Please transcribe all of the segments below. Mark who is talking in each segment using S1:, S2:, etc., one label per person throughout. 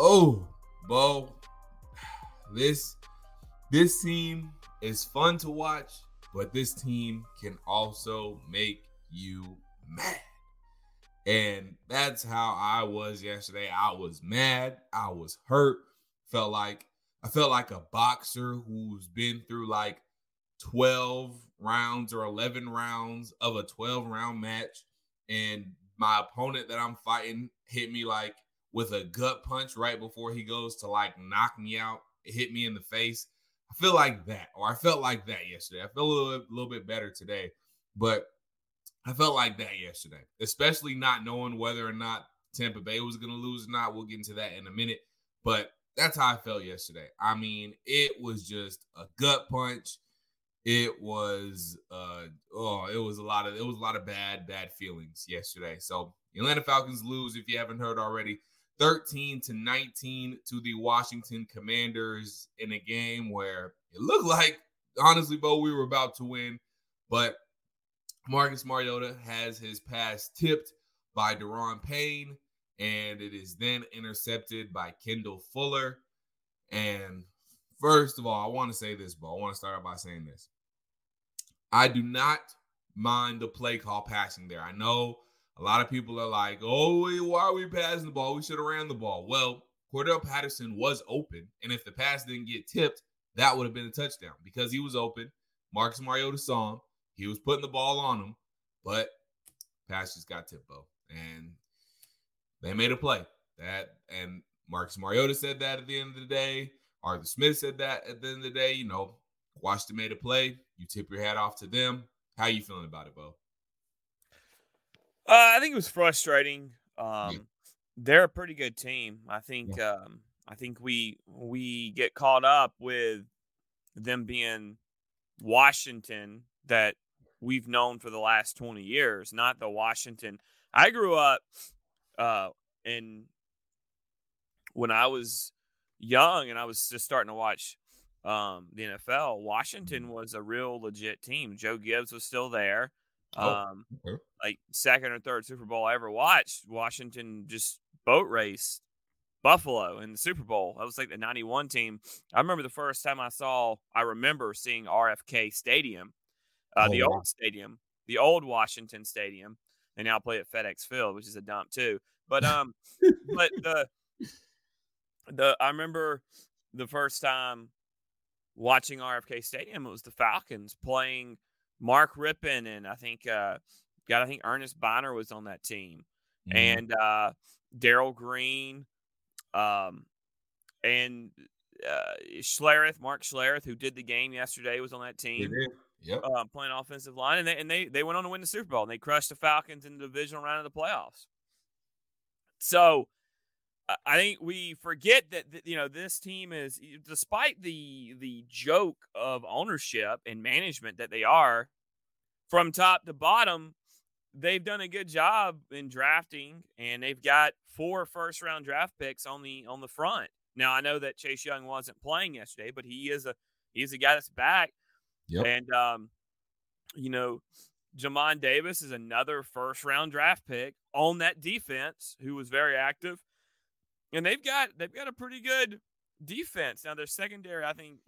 S1: Oh, Beau, this this team is fun to watch, but this team can also make you mad. And that's how I was yesterday. I was mad, I was hurt, felt like I felt like a boxer who's been through like 12 rounds or 11 rounds of a 12 round match and my opponent that I'm fighting hit me like with a gut punch right before he goes to like knock me out. Hit me in the face. I feel like that, or I felt like that yesterday. I feel a little, little bit better today, but I felt like that yesterday, especially not knowing whether or not Tampa Bay was going to lose or not. We'll get into that in a minute, but that's how I felt yesterday. I mean, it was just a gut punch. It was uh oh, it was a lot of it was a lot of bad bad feelings yesterday. So Atlanta Falcons lose if you haven't heard already. 13 to 19 to the Washington Commanders in a game where it looked like, honestly, Beau, we were about to win. But Marcus Mariota has his pass tipped by Daron Payne, and it is then intercepted by Kendall Fuller. And first of all, I want to say this, Beau. I want to start out by saying this. I do not mind the play call passing there. I know a lot of people are like, oh, why are we passing the ball? We should have ran the ball. Well, Cordarrelle Patterson was open. And if the pass didn't get tipped, that would have been a touchdown because he was open. Marcus Mariota saw him. He was putting the ball on him, but pass just got tipped, Beau. And they made a play. That and Marcus Mariota said that at the end of the day. Arthur Smith said that at the end of the day. You know, Washington made a play. You tip your hat off to them. How you feeling about it, Beau?
S2: Uh, I think it was frustrating. Um. They're a pretty good team. I think. Yeah. Um, I think we we get caught up with them being Washington that we've known for the last twenty years, not the Washington. I grew up uh, in when I was young and I was just starting to watch um, the NFL. Washington mm-hmm. was a real legit team. Joe Gibbs was still there. Oh, um, okay. like second or third Super Bowl I ever watched, Washington just boat raced Buffalo in the Super Bowl. That was like the 91 team. I remember the first time I saw, I remember seeing RFK Stadium, uh, oh, the wow. old stadium, the old Washington Stadium. They now play at FedEx Field, which is a dump too. But, um, but the, the, I remember the first time watching RFK Stadium, it was the Falcons playing Mark Rypien and I think uh got I think Earnest Byner was on that team. Mm-hmm. And uh Darrell Green, um and uh Schlereth, Mark Schlereth, who did the game yesterday, was on that team.
S1: Yep.
S2: Uh, playing offensive line, and they and they they went on to win the Super Bowl, and they crushed the Falcons in the divisional round of the playoffs. So, I think we forget that, you know this team is, despite the the joke of ownership and management that they are, from top to bottom, they've done a good job in drafting, and they've got four first round draft picks on the on the front. Now I know that Chase Young wasn't playing yesterday, but he is a he's a guy that's back. Yep. And um, you know, Jamin Davis is another first round draft pick on that defense who was very active. And they've got they've got a pretty good defense. Now their secondary, I think,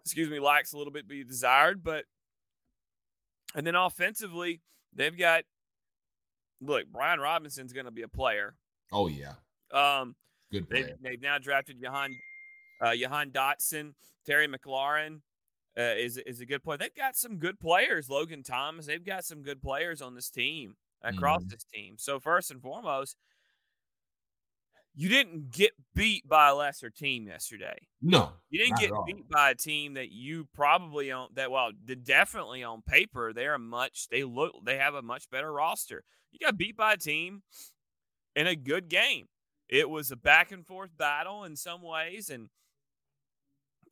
S2: excuse me, lacks a little bit be desired, but and then offensively, they've got look, Brian Robinson's going to be a player.
S1: Oh yeah.
S2: Um,
S1: good
S2: player. They've, they've now drafted Jahan uh, Jahan Dotson, Terry McLaurin. Uh, is is a good player. They've got some good players. Logan Thomas. They've got some good players on this team across mm-hmm. this team. So first and foremost, you didn't get beat by a lesser team yesterday.
S1: No,
S2: you didn't get beat by a team that you probably on that. Well, definitely on paper they are much. They look. They have a much better roster. You got beat by a team in a good game. It was a back and forth battle in some ways, and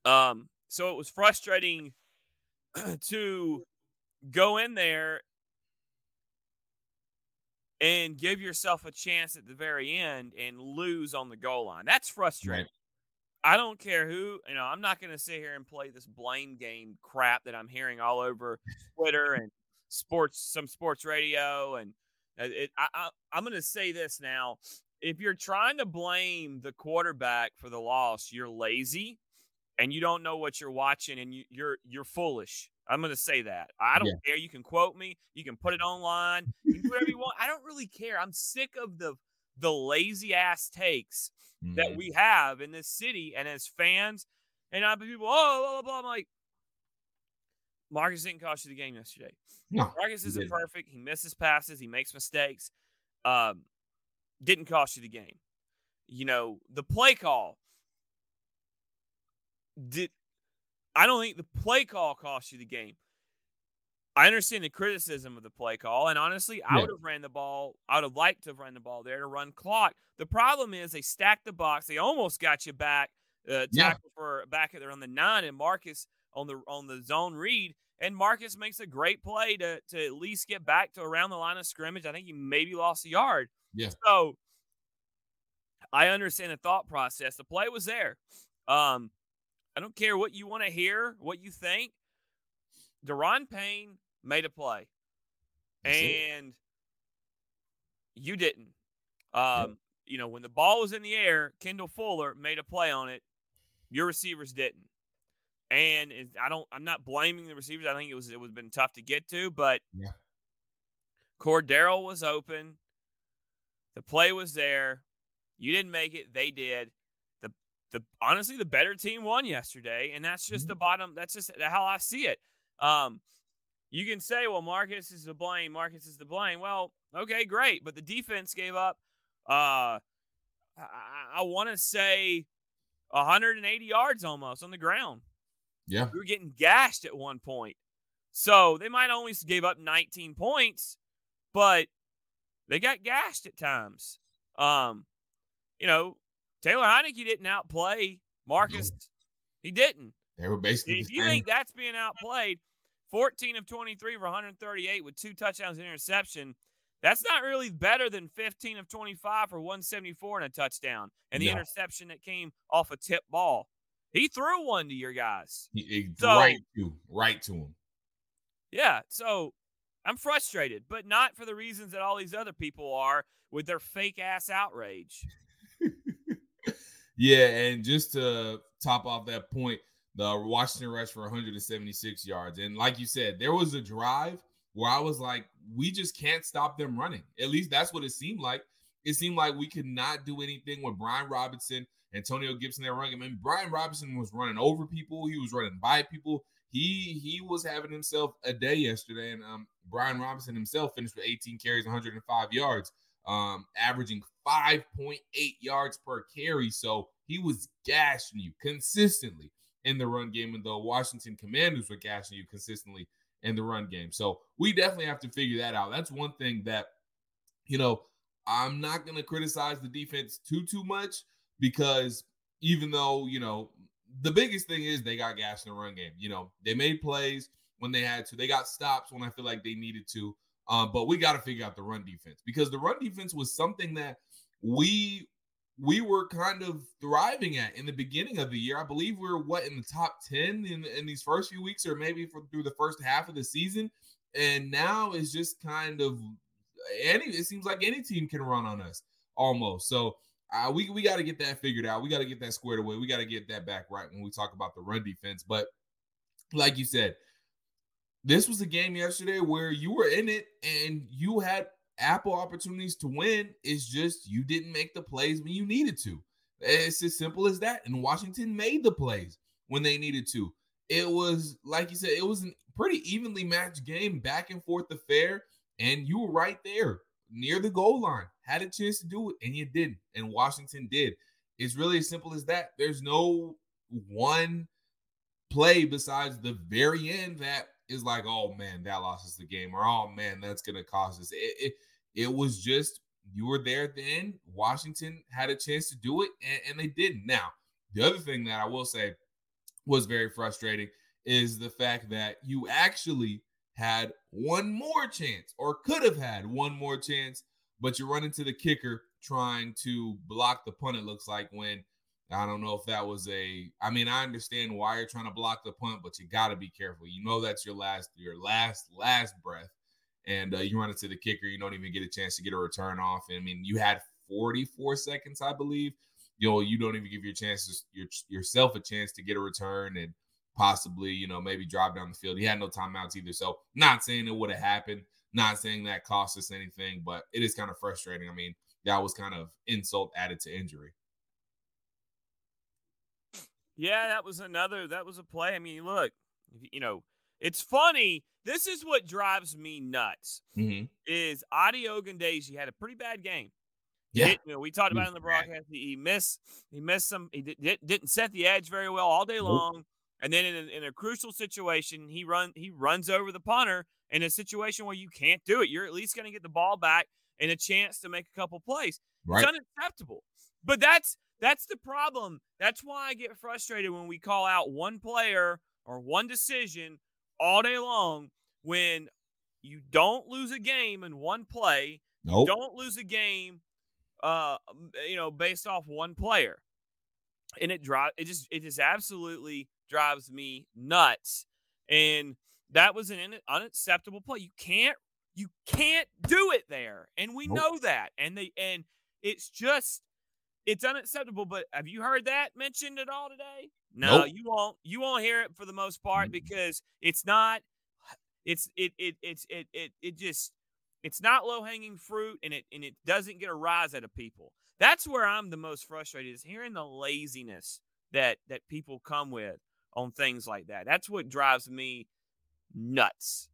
S2: um, so it was frustrating to go in there and give yourself a chance at the very end and lose on the goal line. That's frustrating. Right. I don't care who, you know, I'm not going to sit here and play this blame game crap that I'm hearing all over Twitter and sports, some sports radio. And uh, it, I, I, I'm going to say this now. If you're trying to blame the quarterback for the loss, you're lazy and you don't know what you're watching and you, you're you're foolish. I'm going to say that. I don't yeah. care. You can quote me. You can put it online. You can do whatever you want. I don't really care. I'm sick of the the lazy ass takes mm-hmm. that we have in this city and as fans. And I people, oh, blah, blah, blah. I'm like, Marcus didn't cost you the game yesterday. No, Marcus isn't perfect. He misses passes. He makes mistakes. Um, didn't cost you the game. You know, the play call did I don't think the play call cost you the game. I understand the criticism of the play call, and honestly, I would have ran the ball. I would have liked to have run the ball there to run clock. The problem is they stacked the box. They almost got you back, uh, tackle yeah. for back there on the nine, and Marcus on the on the zone read, and Marcus makes a great play to to at least get back to around the line of scrimmage. I think he maybe lost a yard.
S1: Yeah.
S2: So I understand the thought process. The play was there. Um, I don't care what you want to hear, what you think. Daron Payne made a play, That's and it. you didn't. Um. You know, when the ball was in the air, Kendall Fuller made a play on it. Your receivers didn't, and I don't. I'm not blaming the receivers. I think it was it was been tough to get to, but
S1: yeah.
S2: Cordero was open. The play was there. You didn't make it. They did the honestly the better team won yesterday, and that's just mm-hmm. the bottom. That's just how I see it. Um, you can say, well, Marcus is to blame. Marcus is to blame. Well, okay, great, but the defense gave up. Uh, I, I want to say 180 yards almost on the ground.
S1: Yeah,
S2: we were getting gashed at one point, so they might only gave up 19 points, but they got gashed at times. Um, you know, Taylor Heinicke didn't outplay Marcus. He didn't.
S1: They were basically.
S2: If you think that's being outplayed, 14 of 23 for 138 with two touchdowns and interception. That's not really better than 15 of 25 for 174 and a touchdown, and the interception that came off a tip ball. He threw one to your guys.
S1: He, so, right to right to him.
S2: Yeah, so I'm frustrated, but not for the reasons that all these other people are with their fake ass outrage.
S1: Yeah, and just to top off that point, the Washington rushed for 176 yards. And like you said, there was a drive where I was like, we just can't stop them running. At least that's what it seemed like. It seemed like we could not do anything with Brian Robinson, Antonio Gibson, they're running. I mean, Brian Robinson was running over people, he was running by people. He he was having himself a day yesterday, and um, Brian Robinson himself finished with 18 carries, 105 yards um, averaging 5.8 yards per carry. So he was gashing you consistently in the run game, and the Washington Commanders were gashing you consistently in the run game. So we definitely have to figure that out. That's one thing that, you know, I'm not going to criticize the defense too, too much because even though, you know, the biggest thing is they got gas in the run game. You know, they made plays when they had to, they got stops when I feel like they needed to. Um, but we got to figure out the run defense because the run defense was something that we we were kind of thriving at in the beginning of the year. I believe we were what in the top 10 in, in these first few weeks, or maybe for, through the first half of the season. And now it's just kind of any it seems like any team can run on us almost. So uh, we we got to get that figured out. We got to get that squared away. We got to get that back right when we talk about the run defense. But like you said, this was a game yesterday where you were in it and you had Apple opportunities to win. It's just you didn't make the plays when you needed to. It's as simple as that. And Washington made the plays when they needed to. It was, like you said, it was a pretty evenly matched game, back and forth affair. And you were right there near the goal line, had a chance to do it, and you didn't. And Washington did. It's really as simple as that. There's no one play besides the very end that is like, oh man, that lost us the game, or oh man, that's gonna cost us. It, it, it was just you were there then. Washington had a chance to do it, and, and they didn't. Now, the other thing that I will say was very frustrating is the fact that you actually had one more chance, or could have had one more chance, but you run into the kicker trying to block the punt. It looks like when I don't know if that was a. I mean, I understand why you're trying to block the punt, but you got to be careful. You know that's your last, your last, last breath, and uh, you run into the kicker. You don't even get a chance to get a return off. And, I mean, you had 44 seconds, I believe. You know, you don't even give your chances your, yourself a chance to get a return and possibly, you know, maybe drive down the field. He had no timeouts either. So, not saying it would have happened, not saying that cost us anything, but it is kind of frustrating. I mean, that was kind of insult added to injury.
S2: Yeah, that was another. That was a play. I mean, look, you know, it's funny. This is what drives me nuts. Mm-hmm. Is Ade Ogundeji had a pretty bad game. Yeah, you know, we talked about it in the broadcast. He, he missed. He missed some. He did, didn't set the edge very well all day long. And then in a, in a crucial situation, he run he runs over the punter in a situation where you can't do it. You're at least going to get the ball back and a chance to make a couple plays. Right. It's unacceptable. But that's that's the problem. That's why I get frustrated when we call out one player or one decision all day long when you don't lose a game in one play. Nope. don't lose a game uh you know based off one player. And it drive it just it just absolutely drives me nuts. And that was an unacceptable play. You can't you can't do it there. And we nope. know that. And they and it's just it's unacceptable. But have you heard that mentioned at all today? No, nope. you won't. You won't hear it for the most part because it's not. It's it it it's it it it just it's not low hanging fruit and it and it doesn't get a rise out of people. That's where I'm the most frustrated is hearing the laziness that that people come with on things like that. That's what drives me nuts.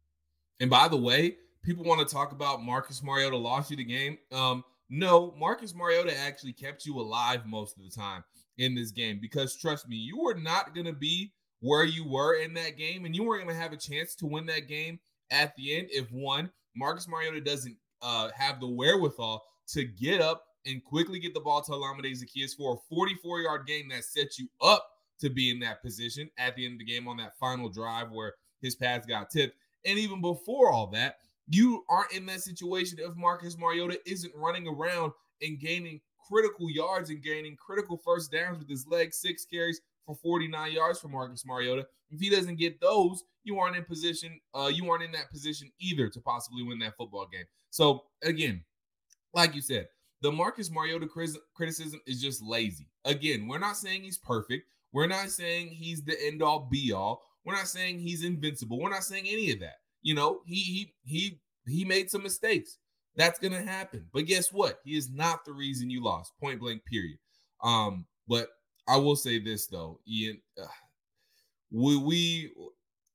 S1: And by the way, people want to talk about Marcus Mariota lost you the game. Um, no, Marcus Mariota actually kept you alive most of the time in this game because trust me, you were not going to be where you were in that game and you weren't going to have a chance to win that game at the end if one, Marcus Mariota doesn't uh, have the wherewithal to get up and quickly get the ball to Olamide Zaccheaus for a 44 yard game that sets you up to be in that position at the end of the game on that final drive where his pass got tipped. And even before all that, you aren't in that situation if Marcus Mariota isn't running around and gaining critical yards and gaining critical first downs with his legs, six carries for 49 yards for Marcus Mariota. If he doesn't get those, you aren't in position, uh, you aren't in that position either to possibly win that football game. So again, like you said, the Marcus Mariota criticism is just lazy. Again, we're not saying he's perfect. We're not saying he's the end all be all. We're not saying he's invincible. We're not saying any of that. You know, he he he he made some mistakes. That's gonna happen. But guess what? He is not the reason you lost. Point blank. Period. Um, but I will say this though, Ian. Uh, we we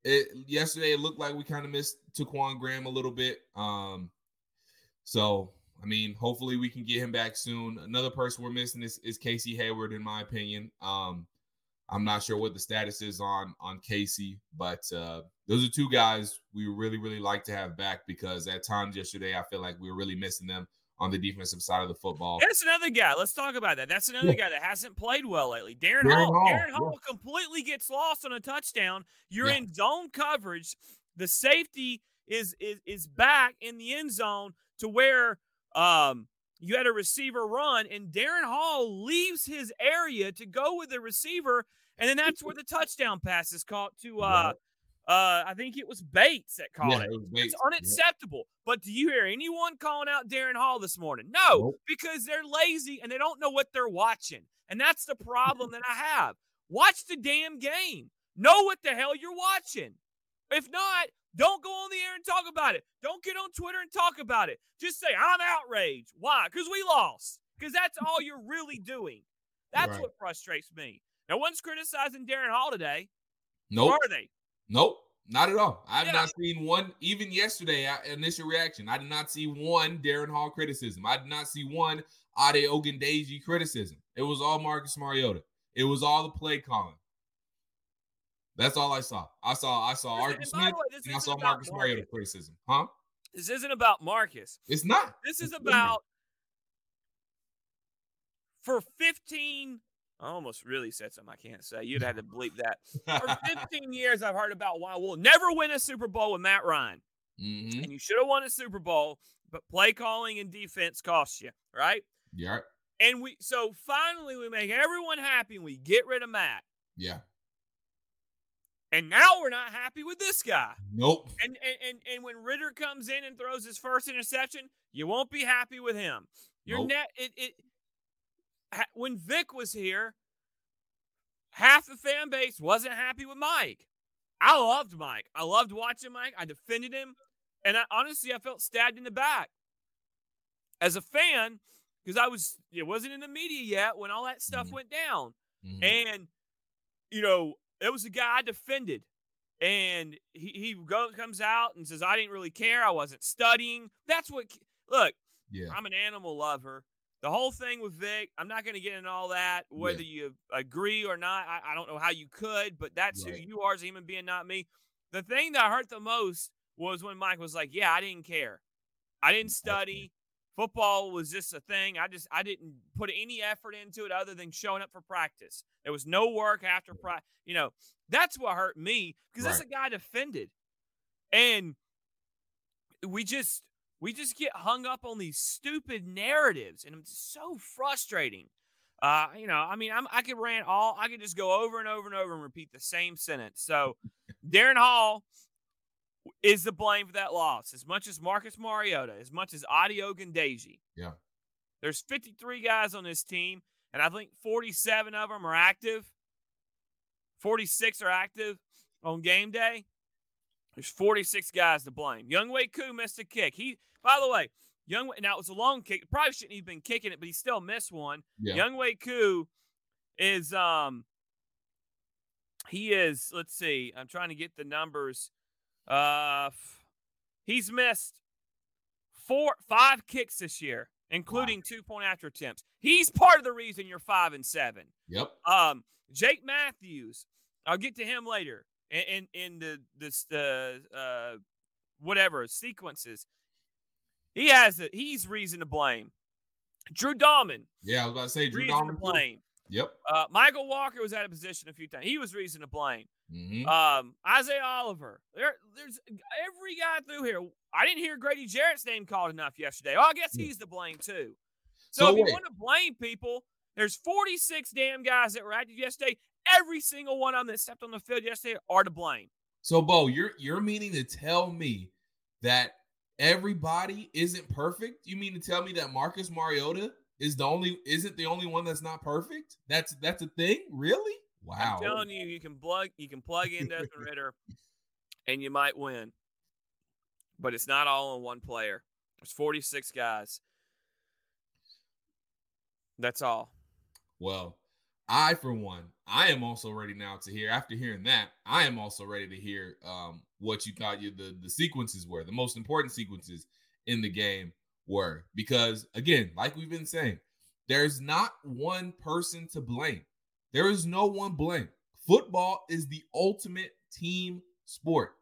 S1: it, yesterday it looked like we kind of missed Ta'Quon Graham a little bit. Um, so I mean, hopefully we can get him back soon. Another person we're missing is, is Casey Hayward, in my opinion. Um, I'm not sure what the status is on on Casey, but uh, those are two guys we really really like to have back because at times yesterday I feel like we were really missing them on the defensive side of the football.
S2: That's another guy. Let's talk about that. That's another yeah. guy that hasn't played well lately. Darren, Darren Hall. Hall. Darren Hall yeah. completely gets lost on a touchdown. You're yeah. in zone coverage. The safety is is is back in the end zone to where um you had a receiver run and Darren Hall leaves his area to go with the receiver and then that's where the touchdown pass is caught to uh uh I think it was Bates that called
S1: Yeah,
S2: it.
S1: it.
S2: It's unacceptable. But do you hear anyone calling out Darren Hall this morning? No,
S1: Nope.
S2: because they're lazy and they don't know what they're watching. And that's the problem that I have. Watch the damn game. Know what the hell you're watching. If not, don't go on the air and talk about it. Don't get on Twitter and talk about it. Just say, I'm outraged. Why? Because we lost. Because that's all you're really doing. That's
S1: Right.
S2: what frustrates me. No one's criticizing Darren Hall today.
S1: Nope.
S2: Or are they?
S1: Nope. Not at all. I have
S2: Yeah.
S1: not seen one, even yesterday, uh, initial reaction. I did not see one Darren Hall criticism. I did not see one Ade Ogundeji criticism. It was all Marcus Mariota. It was all the play calling. That's all I saw. I saw I saw Arthur
S2: and
S1: Smith
S2: way,
S1: and I saw Marcus Mariota criticism. Huh?
S2: This isn't about Marcus.
S1: It's not.
S2: This is
S1: It's
S2: about for 15. I almost really said something I can't say. You'd have to bleep that. For 15 years, I've heard about why we'll never win a Super Bowl with Matt Ryan.
S1: Mhm.
S2: And you should have won a Super Bowl, but play calling and defense cost you, right?
S1: Yeah.
S2: And we so finally we make everyone happy and we get rid of Matt.
S1: Yeah.
S2: And now we're not happy with this guy.
S1: Nope.
S2: And and and, and when Ridder comes in and throws his first interception, you won't be happy with him. Your
S1: Nope.
S2: net it it when Vic was here, half the fan base wasn't happy with Mike. I loved Mike. I loved watching Mike. I defended him, and I honestly I felt stabbed in the back as a fan because I was it wasn't in the media yet when all that stuff
S1: Mhm.
S2: went down.
S1: Mhm.
S2: And, you know, it was a guy I defended. And he, he go, comes out and says, I didn't really care. I wasn't studying. That's what, look,
S1: yeah.
S2: I'm an animal lover. The whole thing with Vic, I'm not going to get into all that, whether you agree or not. I, I don't know how you could, but that's
S1: Right.
S2: who you are as a human being, not me. The thing that hurt the most was when Mike was like, Yeah, I didn't care. I didn't study. Football was just a thing. I just I didn't put any effort into it other than showing up for practice. There was no work after practice. You know, that's what hurt me because that's a
S1: Right.
S2: guy defended, and we just we just get hung up on these stupid narratives, and it's so frustrating. Uh, you know, I mean, I'm, I could rant all, I could just go over and over and over and repeat the same sentence. So, Darren Hall is the blame for that loss, as much as Marcus Mariota, as much as Ade Ogundeji.
S1: Yeah.
S2: There's 53 guys on this team, and I think 47 of them are active. 46 are active on game day. There's 46 guys to blame. Younghoe Koo missed a kick. He, by the way, Young now it was a long kick. Probably shouldn't have been kicking it, but he still missed one.
S1: Yeah.
S2: Younghoe Koo is um he is let's see. I'm trying to get the numbers. Uh he's missed four five kicks this year, including two point after attempts. He's part of the reason you're five and seven.
S1: Yep.
S2: Um, Jake Matthews, I'll get to him later in in, in the this the uh whatever sequences. He has it. He's reason to blame. Drew Dalman,
S1: Yeah, I was about to say Drew
S2: reason to blame.
S1: Yep.
S2: Uh, Mykal Walker was out of position a few times. He was reason to blame.
S1: Hmm
S2: Um, Isaiah Oliver. There, there's every guy through here. I didn't hear Grady Jarrett's name called enough yesterday. Oh, I guess he's to blame too. So,
S1: So
S2: if you
S1: wait.
S2: want to blame people, there's 46 damn guys that were active yesterday. Every single one of them that stepped on the field yesterday are to blame.
S1: So, Beau, you're you're meaning to tell me that everybody isn't perfect? You mean to tell me that Marcus Mariota is the only isn't the only one that's not perfect? That's that's a thing, really? Wow.
S2: I'm telling you, you can plug you can plug in Desmond Ritter, and you might win. But it's not all on one player. There's 46 guys. That's all.
S1: Well, I for one, I am also ready now to hear. After hearing that, I am also ready to hear um, what you thought you the the sequences were, the most important sequences in the game were. Because again, like we've been saying, there's not one person to blame. There is no one blame. Football is the ultimate team sport.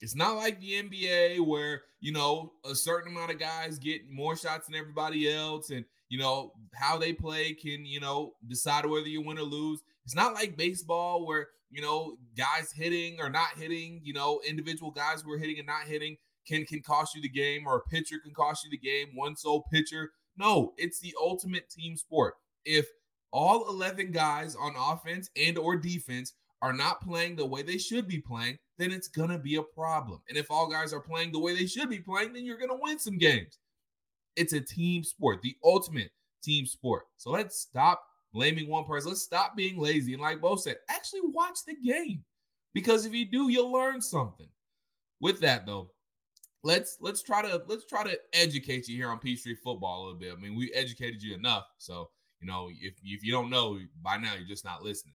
S1: It's not like the NBA where, you know, a certain amount of guys get more shots than everybody else and, you know, how they play can, you know, decide whether you win or lose. It's not like baseball where, you know, guys hitting or not hitting, you know, individual guys who are hitting and not hitting can can cost you the game or a pitcher can cost you the game, one sole pitcher. No, it's the ultimate team sport. If all 11 guys on offense and or defense are not playing the way they should be playing, then it's going to be a problem. And if all guys are playing the way they should be playing, then you're going to win some games. It's a team sport, the ultimate team sport. So let's stop blaming one person. Let's stop being lazy. And like Beau said, actually watch the game. Because if you do, you'll learn something. With that though, let's let's try to let's try to educate you here on Peachtree football a little bit. I mean, we educated you enough. So, you know, if if you don't know by now, you're just not listening.